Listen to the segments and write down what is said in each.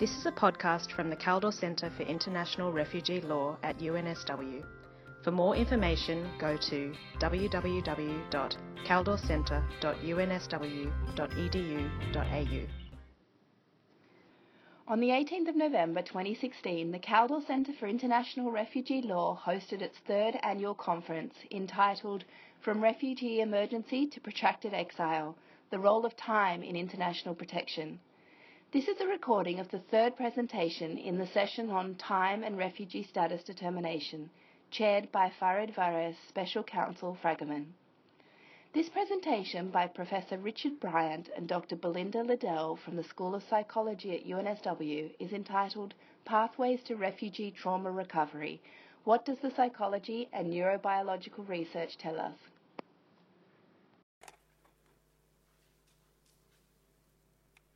This is a podcast from the Kaldor Centre for International Refugee Law at UNSW. For more information, go to www.kaldorcentre.unsw.edu.au. On the 18th of November 2016, the Kaldor Centre for International Refugee Law hosted its third annual conference entitled From Refugee Emergency to Protracted Exile The Role of Time in International Protection. This is a recording of the third presentation in the session on Time and Refugee Status Determination, chaired by Farid Vares, Special Counsel Fragomen. This presentation by Professor Richard Bryant and Dr. Belinda Liddell from the School of Psychology at UNSW is entitled Pathways to Refugee Trauma Recovery. What does the psychology and neurobiological research tell us?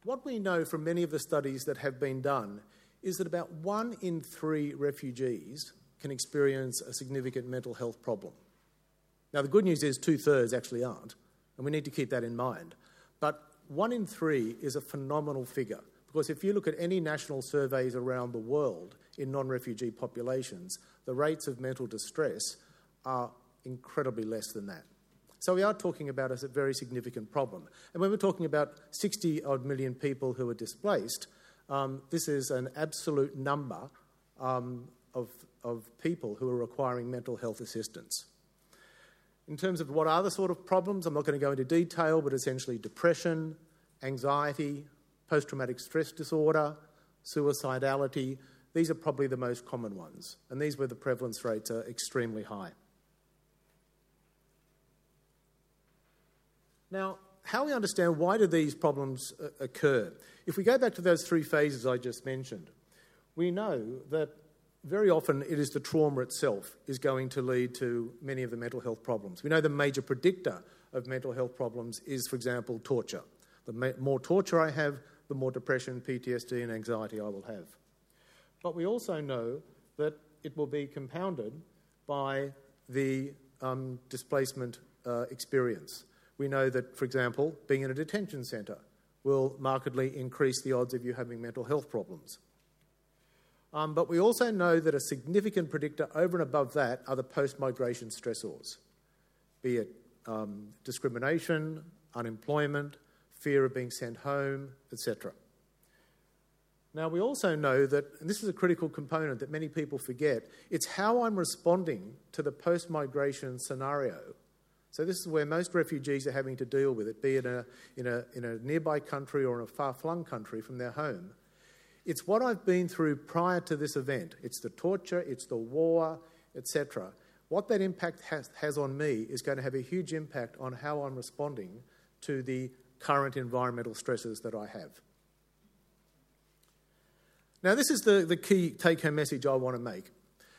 What we know from many of the studies that have been done is that about one in three refugees can experience a significant mental health problem. Now, the good news is two thirds actually aren't, and we need to keep that in mind. But one in three is a phenomenal figure because if you look at any national surveys around the world in non refugee populations, the rates of mental distress are incredibly less than that. So we are talking about a very significant problem. And when we're talking about 60 odd million people who are displaced, um, this is an absolute number um, of, of people who are requiring mental health assistance. In terms of what are the sort of problems, I'm not going to go into detail, but essentially depression, anxiety, post traumatic stress disorder, suicidality, these are probably the most common ones, and these where the prevalence rates are extremely high. Now, how we understand why do these problems uh, occur? If we go back to those three phases I just mentioned, we know that very often it is the trauma itself is going to lead to many of the mental health problems. We know the major predictor of mental health problems is, for example, torture. The more torture I have, the more depression, PTSD, and anxiety I will have. But we also know that it will be compounded by the um, displacement uh, experience. We know that, for example, being in a detention centre will markedly increase the odds of you having mental health problems. Um, but we also know that a significant predictor over and above that are the post migration stressors, be it um, discrimination, unemployment, fear of being sent home, etc. Now, we also know that, and this is a critical component that many people forget, it's how I'm responding to the post migration scenario. So, this is where most refugees are having to deal with it, be it in a, in a, in a nearby country or in a far flung country from their home. It's what I've been through prior to this event. It's the torture, it's the war, etc. What that impact has, has on me is going to have a huge impact on how I'm responding to the current environmental stresses that I have. Now, this is the, the key take home message I want to make,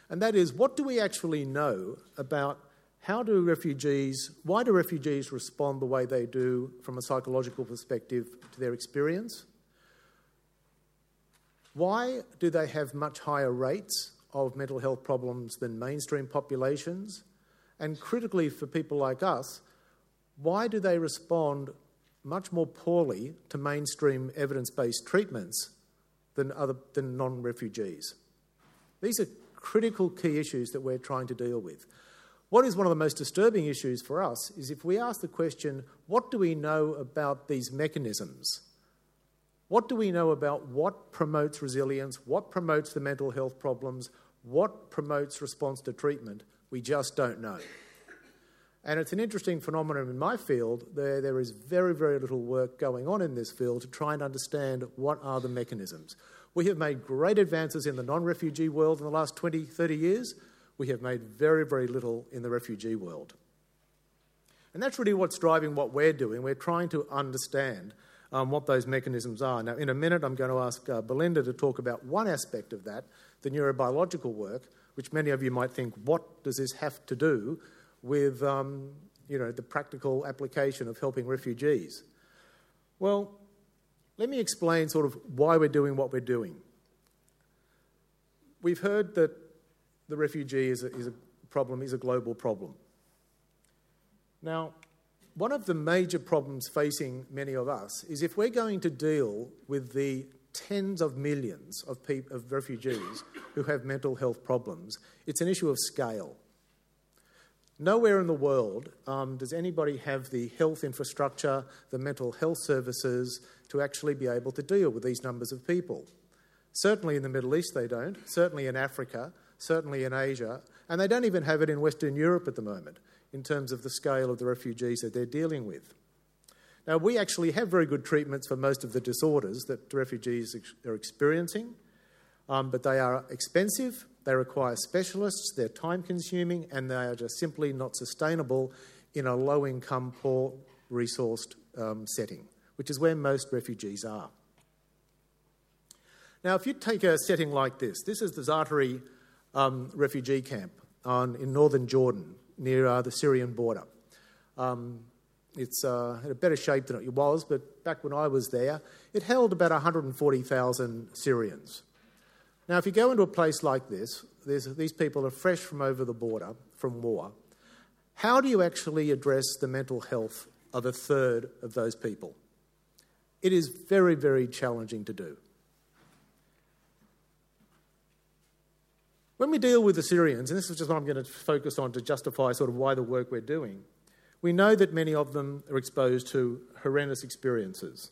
and that is what do we actually know about how do refugees, why do refugees respond the way they do from a psychological perspective to their experience? Why do they have much higher rates of mental health problems than mainstream populations? And critically, for people like us, why do they respond much more poorly to mainstream evidence based treatments than, other, than non refugees? These are critical key issues that we're trying to deal with. What is one of the most disturbing issues for us is if we ask the question, what do we know about these mechanisms? What do we know about what promotes resilience, what promotes the mental health problems, what promotes response to treatment? We just don't know. And it's an interesting phenomenon in my field. There, there is very, very little work going on in this field to try and understand what are the mechanisms. We have made great advances in the non refugee world in the last 20, 30 years. We have made very, very little in the refugee world. And that's really what's driving what we're doing. We're trying to understand um, what those mechanisms are. Now, in a minute, I'm going to ask uh, Belinda to talk about one aspect of that, the neurobiological work, which many of you might think, what does this have to do with um, you know, the practical application of helping refugees? Well, let me explain sort of why we're doing what we're doing. We've heard that the refugee is a, is a problem, is a global problem. Now, one of the major problems facing many of us is if we're going to deal with the tens of millions of, of refugees who have mental health problems. It's an issue of scale. Nowhere in the world um, does anybody have the health infrastructure, the mental health services to actually be able to deal with these numbers of people. Certainly in the Middle East, they don't. Certainly in Africa. Certainly in Asia. And they don't even have it in Western Europe at the moment in terms of the scale of the refugees that they're dealing with. Now, we actually have very good treatments for most of the disorders that refugees are experiencing, um, but they are expensive, they require specialists, they're time consuming, and they are just simply not sustainable in a low income, poor resourced um, setting, which is where most refugees are. Now, if you take a setting like this, this is the Zaatari um, refugee camp on, in northern Jordan near uh, the Syrian border. Um, it's uh, in a better shape than it was, but back when I was there, it held about 140,000 Syrians. Now, if you go into a place like this, these people are fresh from over the border from war. How do you actually address the mental health of a third of those people? It is very, very challenging to do. When we deal with the Syrians, and this is just what I'm going to focus on to justify sort of why the work we're doing, we know that many of them are exposed to horrendous experiences.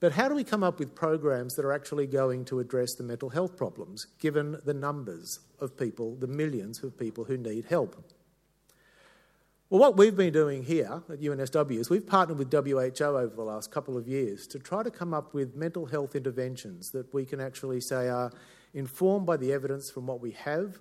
But how do we come up with programs that are actually going to address the mental health problems, given the numbers of people, the millions of people who need help? Well, what we've been doing here at UNSW is we've partnered with WHO over the last couple of years to try to come up with mental health interventions that we can actually say are informed by the evidence from what we have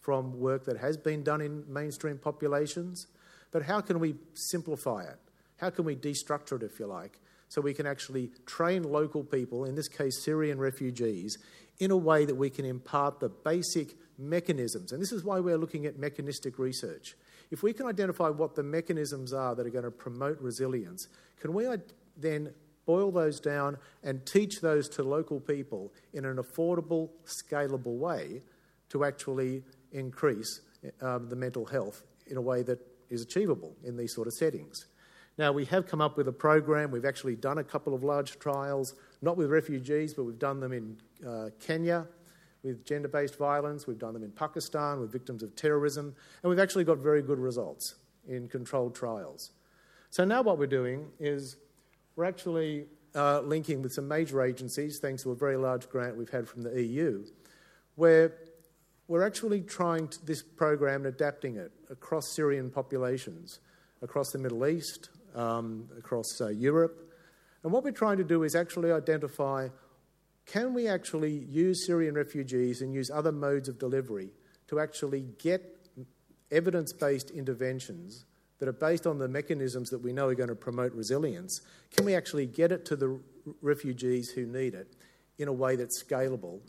from work that has been done in mainstream populations, but how can we simplify it? How can we destructure it, if you like, so we can actually train local people, in this case Syrian refugees, in a way that we can impart the basic mechanisms. And this is why we're looking at mechanistic research. If we can identify what the mechanisms are that are going to promote resilience, can we uh, then boil those down and teach those to local people in an affordable, scalable way to actually increase um, the mental health in a way that is achievable in these sort of settings. Now, we have come up with a program. We've actually done a couple of large trials, not with refugees, but we've done them in uh, Kenya with gender based violence. We've done them in Pakistan with victims of terrorism. And we've actually got very good results in controlled trials. So now what we're doing is we're actually uh, linking with some major agencies, thanks to a very large grant we've had from the EU, where we're actually trying to, this program and adapting it across Syrian populations, across the Middle East, um, across uh, Europe. And what we're trying to do is actually identify can we actually use Syrian refugees and use other modes of delivery to actually get evidence based interventions that are based on the mechanisms that we know are going to promote resilience? Can we actually get it to the refugees who need it in a way that's scalable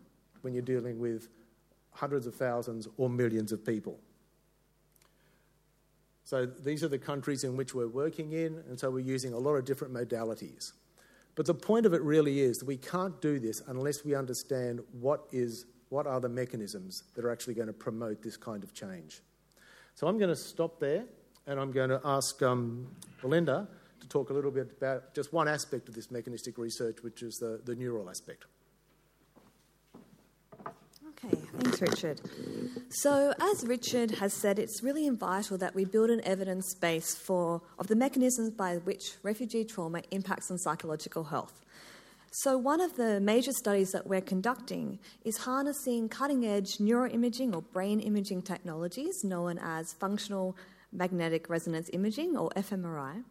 when you're dealing with hundreds of thousands or millions of people? So these are the countries in which we're working in, and so we're using a lot of different modalities. But the point of it really is that we can't do this unless we understand what, is, what are the mechanisms that are actually going to promote this kind of change. So I'm going to stop there, and I'm going to ask um, Belinda to talk a little bit about just one aspect of this mechanistic research, which is the, the neural aspect. Okay, thanks, Richard. So, as Richard has said, it's really vital that we build an evidence base for of the mechanisms by which refugee trauma impacts on psychological health. So, one of the major studies that we're conducting is harnessing cutting edge neuroimaging or brain imaging technologies known as functional magnetic resonance imaging or fMRI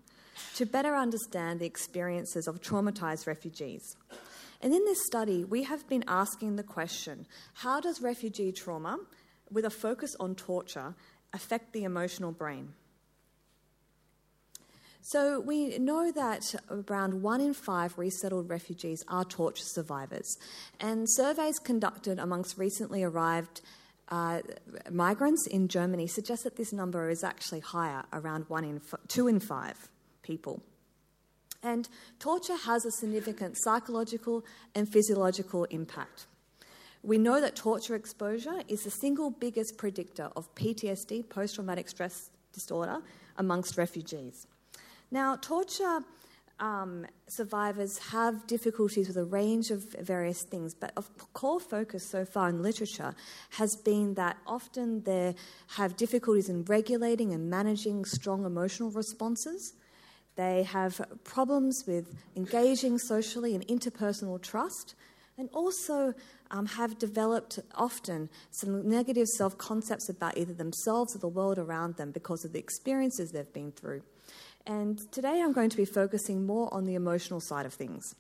to better understand the experiences of traumatized refugees. And in this study, we have been asking the question how does refugee trauma, with a focus on torture, affect the emotional brain? So, we know that around one in five resettled refugees are torture survivors, and surveys conducted amongst recently arrived uh, migrants in Germany suggest that this number is actually higher, around one in f- two in five people. And torture has a significant psychological and physiological impact. We know that torture exposure is the single biggest predictor of PTSD, post traumatic stress disorder, amongst refugees. Now, torture um, survivors have difficulties with a range of various things, but of core focus so far in literature has been that often they have difficulties in regulating and managing strong emotional responses. They have problems with engaging socially and interpersonal trust, and also um, have developed often some negative self concepts about either themselves or the world around them because of the experiences they've been through. And today I'm going to be focusing more on the emotional side of things.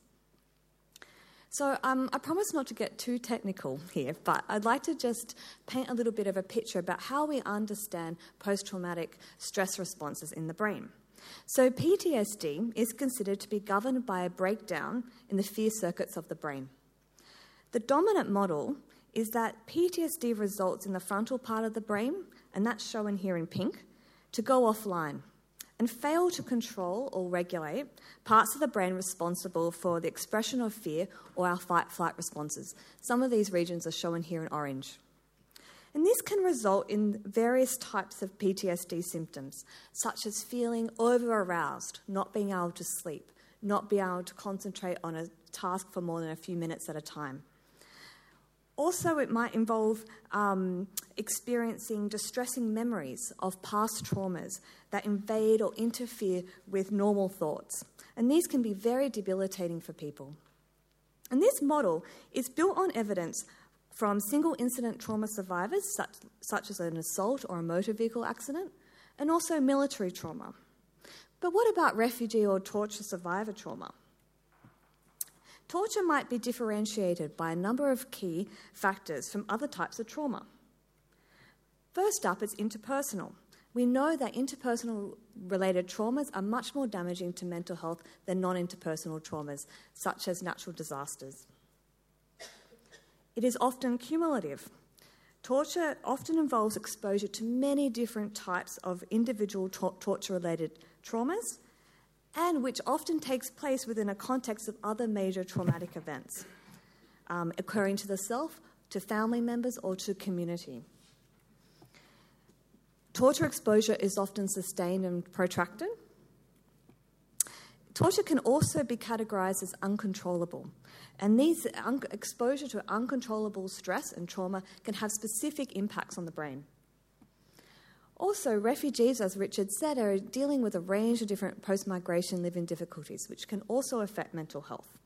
So um, I promise not to get too technical here, but I'd like to just paint a little bit of a picture about how we understand post traumatic stress responses in the brain. So PTSD is considered to be governed by a breakdown in the fear circuits of the brain. The dominant model is that PTSD results in the frontal part of the brain, and that's shown here in pink, to go offline and fail to control or regulate parts of the brain responsible for the expression of fear or our fight flight responses. Some of these regions are shown here in orange. And this can result in various types of PTSD symptoms, such as feeling over aroused, not being able to sleep, not being able to concentrate on a task for more than a few minutes at a time. Also, it might involve um, experiencing distressing memories of past traumas that invade or interfere with normal thoughts. And these can be very debilitating for people. And this model is built on evidence from single incident trauma survivors, such, such as an assault or a motor vehicle accident, and also military trauma. But what about refugee or torture survivor trauma? Torture might be differentiated by a number of key factors from other types of trauma. First up is interpersonal. We know that interpersonal related traumas are much more damaging to mental health than non interpersonal traumas, such as natural disasters. It is often cumulative. Torture often involves exposure to many different types of individual to- torture related traumas and which often takes place within a context of other major traumatic events um, occurring to the self, to family members, or to community. Torture exposure is often sustained and protracted. Torture can also be categorized as uncontrollable. And these un- exposure to uncontrollable stress and trauma can have specific impacts on the brain. Also, refugees, as Richard said, are dealing with a range of different post migration living difficulties, which can also affect mental health.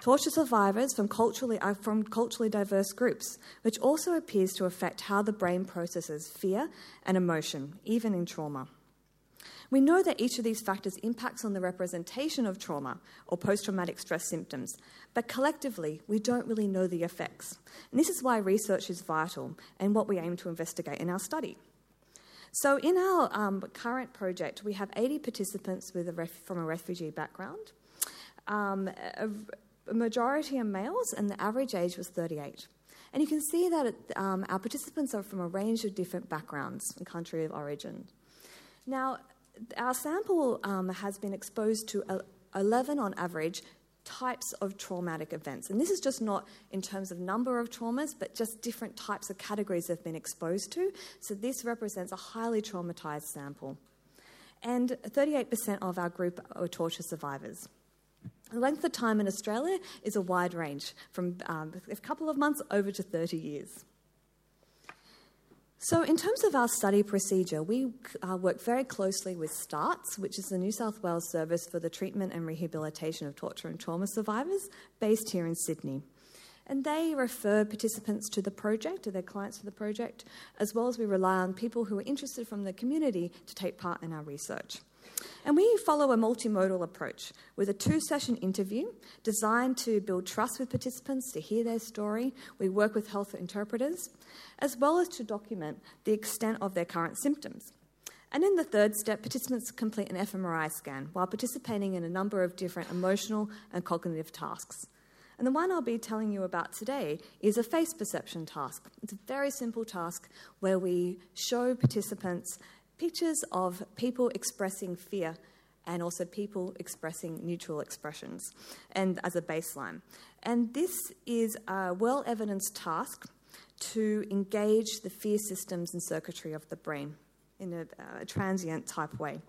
Torture survivors from culturally, are from culturally diverse groups, which also appears to affect how the brain processes fear and emotion, even in trauma. We know that each of these factors impacts on the representation of trauma or post traumatic stress symptoms, but collectively, we don't really know the effects. And this is why research is vital and what we aim to investigate in our study. So, in our um, current project, we have 80 participants with a ref- from a refugee background. Um, a, a, majority are males, and the average age was 38. And you can see that it, um, our participants are from a range of different backgrounds and country of origin. Now, our sample um, has been exposed to 11 on average types of traumatic events. And this is just not in terms of number of traumas, but just different types of categories they've been exposed to. So this represents a highly traumatized sample. And 38% of our group are torture survivors. The length of time in Australia is a wide range, from um, a couple of months over to 30 years. So, in terms of our study procedure, we uh, work very closely with STARTTS, which is the New South Wales Service for the Treatment and Rehabilitation of Torture and Trauma Survivors, based here in Sydney. And they refer participants to the project, or their clients to the project, as well as we rely on people who are interested from the community to take part in our research. And we follow a multimodal approach with a two session interview designed to build trust with participants, to hear their story. We work with health interpreters, as well as to document the extent of their current symptoms. And in the third step, participants complete an fMRI scan while participating in a number of different emotional and cognitive tasks. And the one I'll be telling you about today is a face perception task. It's a very simple task where we show participants pictures of people expressing fear and also people expressing neutral expressions and as a baseline. And this is a well evidenced task to engage the fear systems and circuitry of the brain in a, a transient type way.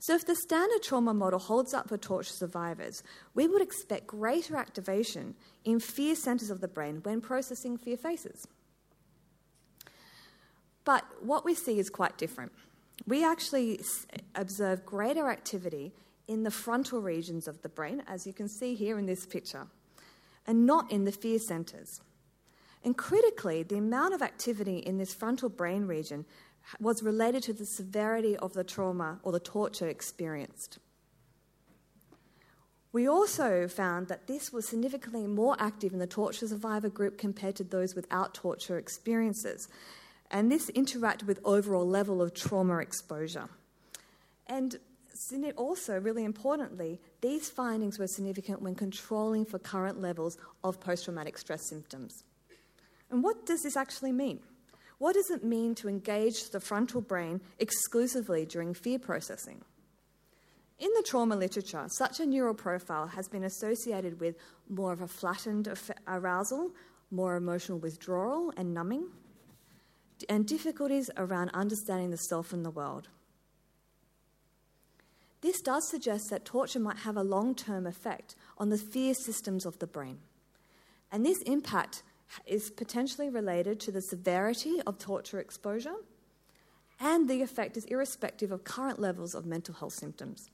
So, if the standard trauma model holds up for torture survivors, we would expect greater activation in fear centres of the brain when processing fear faces. But what we see is quite different. We actually observe greater activity in the frontal regions of the brain, as you can see here in this picture, and not in the fear centres. And critically, the amount of activity in this frontal brain region was related to the severity of the trauma or the torture experienced. We also found that this was significantly more active in the torture survivor group compared to those without torture experiences. And this interacted with overall level of trauma exposure. And also, really importantly, these findings were significant when controlling for current levels of post traumatic stress symptoms. And what does this actually mean? What does it mean to engage the frontal brain exclusively during fear processing? In the trauma literature, such a neural profile has been associated with more of a flattened arousal, more emotional withdrawal and numbing, and difficulties around understanding the self and the world. This does suggest that torture might have a long term effect on the fear systems of the brain. And this impact is potentially related to the severity of torture exposure, and the effect is irrespective of current levels of mental health symptoms.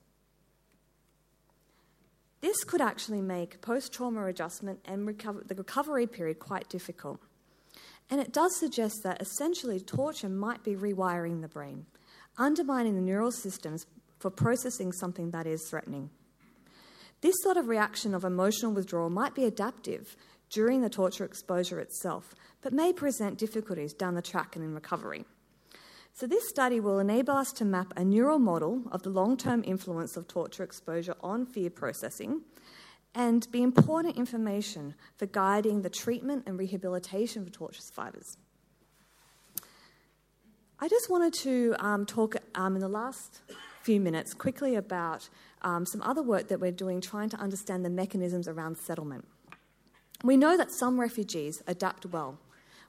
This could actually make post trauma adjustment and recover- the recovery period quite difficult. And it does suggest that essentially torture might be rewiring the brain, undermining the neural systems for processing something that is threatening. This sort of reaction of emotional withdrawal might be adaptive during the torture exposure itself, but may present difficulties down the track and in recovery. So, this study will enable us to map a neural model of the long term influence of torture exposure on fear processing and be important information for guiding the treatment and rehabilitation for torture survivors. I just wanted to um, talk um, in the last few minutes quickly about um, some other work that we're doing trying to understand the mechanisms around settlement. We know that some refugees adapt well,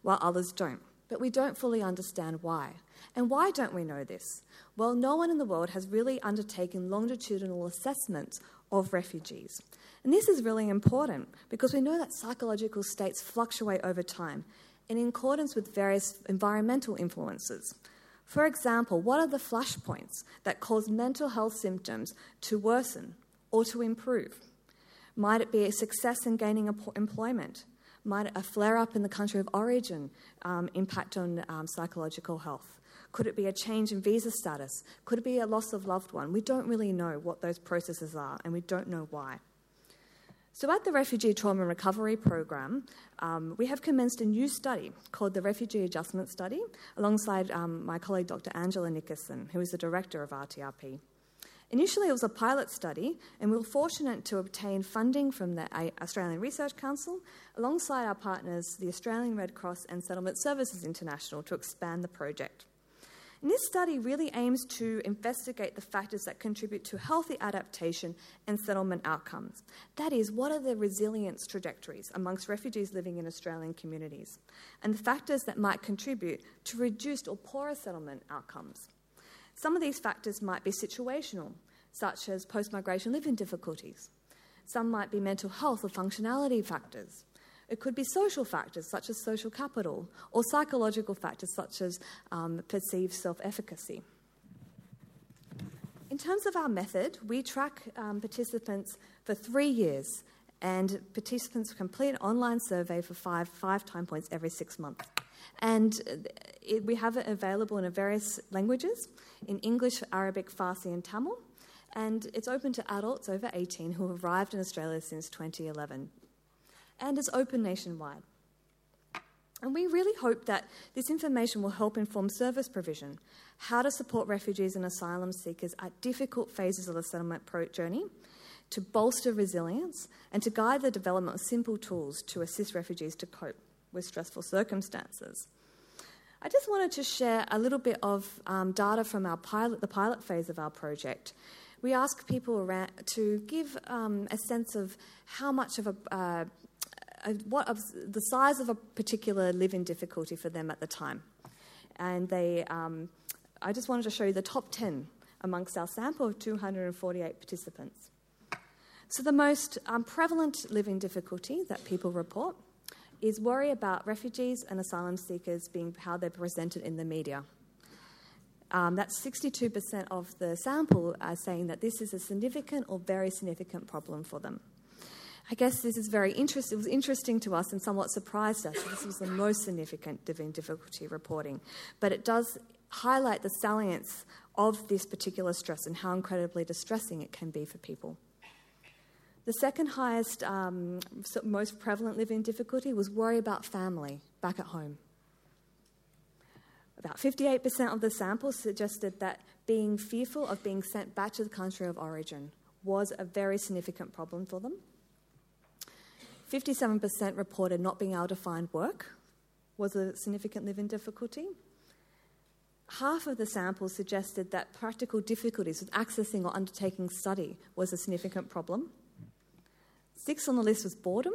while others don't, but we don't fully understand why. And why don't we know this? Well, no one in the world has really undertaken longitudinal assessments of refugees. And this is really important because we know that psychological states fluctuate over time in accordance with various environmental influences. For example, what are the flashpoints that cause mental health symptoms to worsen or to improve? Might it be a success in gaining employment? Might a flare up in the country of origin um, impact on um, psychological health? Could it be a change in visa status? Could it be a loss of loved one? We don't really know what those processes are, and we don't know why. So, at the Refugee Trauma Recovery Program, um, we have commenced a new study called the Refugee Adjustment Study, alongside um, my colleague Dr. Angela Nickerson, who is the director of RTRP. Initially, it was a pilot study, and we were fortunate to obtain funding from the Australian Research Council, alongside our partners, the Australian Red Cross and Settlement Services International, to expand the project. And this study really aims to investigate the factors that contribute to healthy adaptation and settlement outcomes. That is, what are the resilience trajectories amongst refugees living in Australian communities, and the factors that might contribute to reduced or poorer settlement outcomes. Some of these factors might be situational, such as post migration living difficulties. Some might be mental health or functionality factors. It could be social factors, such as social capital, or psychological factors, such as um, perceived self efficacy. In terms of our method, we track um, participants for three years, and participants complete an online survey for five, five time points every six months. And it, we have it available in various languages in English, Arabic, Farsi, and Tamil. And it's open to adults over 18 who have arrived in Australia since 2011. And is open nationwide. And we really hope that this information will help inform service provision, how to support refugees and asylum seekers at difficult phases of the settlement journey, to bolster resilience, and to guide the development of simple tools to assist refugees to cope with stressful circumstances. I just wanted to share a little bit of um, data from our pilot, the pilot phase of our project. We asked people around to give um, a sense of how much of a, uh, what of the size of a particular living difficulty for them at the time, and they. Um, I just wanted to show you the top ten amongst our sample of 248 participants. So, the most um, prevalent living difficulty that people report is worry about refugees and asylum seekers being how they're presented in the media. Um, that's 62% of the sample are saying that this is a significant or very significant problem for them. I guess this is very interesting. It was interesting to us and somewhat surprised us. This was the most significant living difficulty reporting, but it does highlight the salience of this particular stress and how incredibly distressing it can be for people. The second highest, um, most prevalent living difficulty was worry about family back at home. About 58% of the sample suggested that being fearful of being sent back to the country of origin was a very significant problem for them. 57% reported not being able to find work was a significant living difficulty. Half of the sample suggested that practical difficulties with accessing or undertaking study was a significant problem. Sixth on the list was boredom.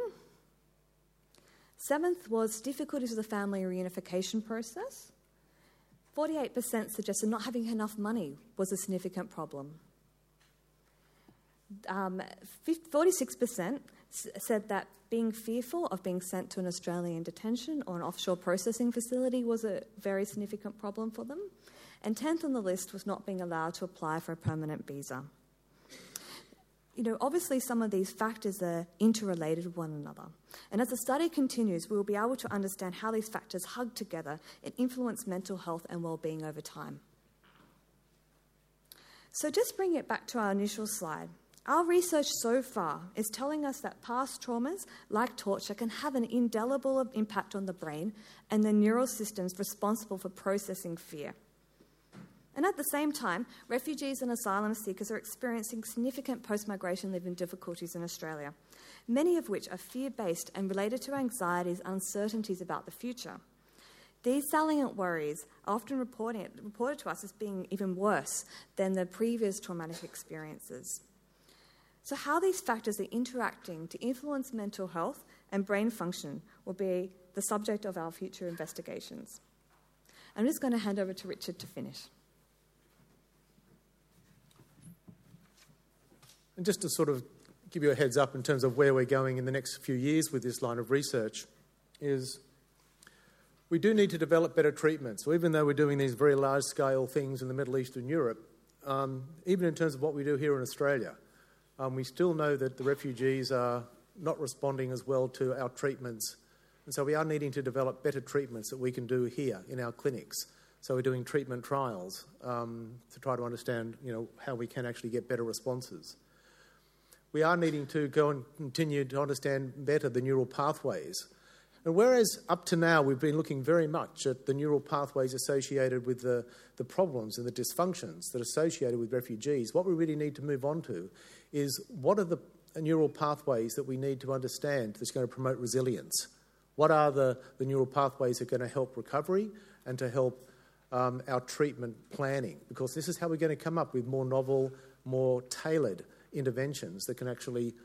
Seventh was difficulties with the family reunification process. 48% suggested not having enough money was a significant problem. Um, 46% said that being fearful of being sent to an Australian detention or an offshore processing facility was a very significant problem for them. And 10th on the list was not being allowed to apply for a permanent visa you know, obviously some of these factors are interrelated with one another. And as the study continues, we will be able to understand how these factors hug together and influence mental health and well-being over time. So just bring it back to our initial slide. Our research so far is telling us that past traumas, like torture, can have an indelible impact on the brain and the neural systems responsible for processing fear. And at the same time, refugees and asylum seekers are experiencing significant post migration living difficulties in Australia, many of which are fear based and related to anxieties, uncertainties about the future. These salient worries are often reported, reported to us as being even worse than the previous traumatic experiences. So, how these factors are interacting to influence mental health and brain function will be the subject of our future investigations. I'm just going to hand over to Richard to finish. And just to sort of give you a heads up in terms of where we're going in the next few years with this line of research, is we do need to develop better treatments. So even though we're doing these very large scale things in the Middle East and Europe, um, even in terms of what we do here in Australia, um, we still know that the refugees are not responding as well to our treatments. And so we are needing to develop better treatments that we can do here in our clinics. So we're doing treatment trials um, to try to understand, you know, how we can actually get better responses we are needing to go and continue to understand better the neural pathways. And whereas up to now we've been looking very much at the neural pathways associated with the, the problems and the dysfunctions that are associated with refugees, what we really need to move on to is what are the neural pathways that we need to understand that's going to promote resilience? What are the, the neural pathways that are going to help recovery and to help um, our treatment planning? Because this is how we're going to come up with more novel, more tailored interventions that can actually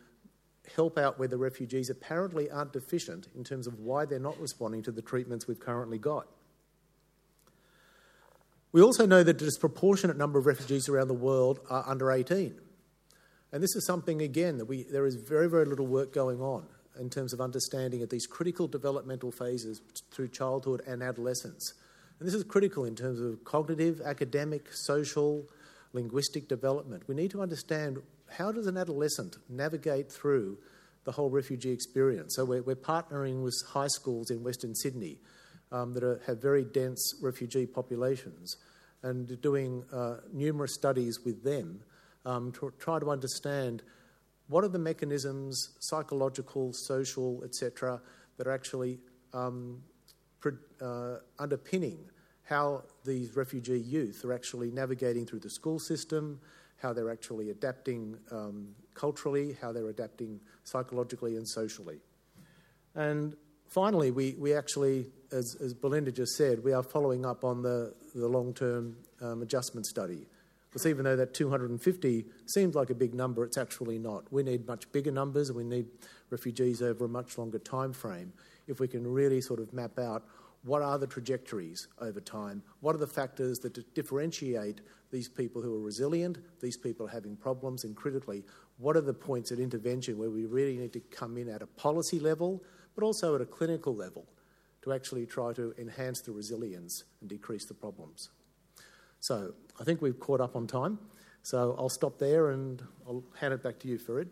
help out where the refugees apparently aren't deficient in terms of why they're not responding to the treatments we've currently got. We also know that a disproportionate number of refugees around the world are under 18. And this is something, again, that we, there is very, very little work going on in terms of understanding at these critical developmental phases through childhood and adolescence. And this is critical in terms of cognitive, academic, social, linguistic development. We need to understand how does an adolescent navigate through the whole refugee experience? So we're, we're partnering with high schools in Western Sydney um, that are, have very dense refugee populations and doing uh, numerous studies with them um, to try to understand what are the mechanisms, psychological, social, etc., that are actually um, pre- uh, underpinning how these refugee youth are actually navigating through the school system, how they're actually adapting um, culturally, how they're adapting psychologically and socially. And finally, we, we actually, as, as Belinda just said, we are following up on the, the long term um, adjustment study. Because even though that 250 seems like a big number, it's actually not. We need much bigger numbers we need refugees over a much longer time frame if we can really sort of map out what are the trajectories over time? What are the factors that differentiate these people who are resilient, these people having problems, and critically, what are the points of intervention where we really need to come in at a policy level, but also at a clinical level to actually try to enhance the resilience and decrease the problems? So I think we've caught up on time. So I'll stop there and I'll hand it back to you, Farid.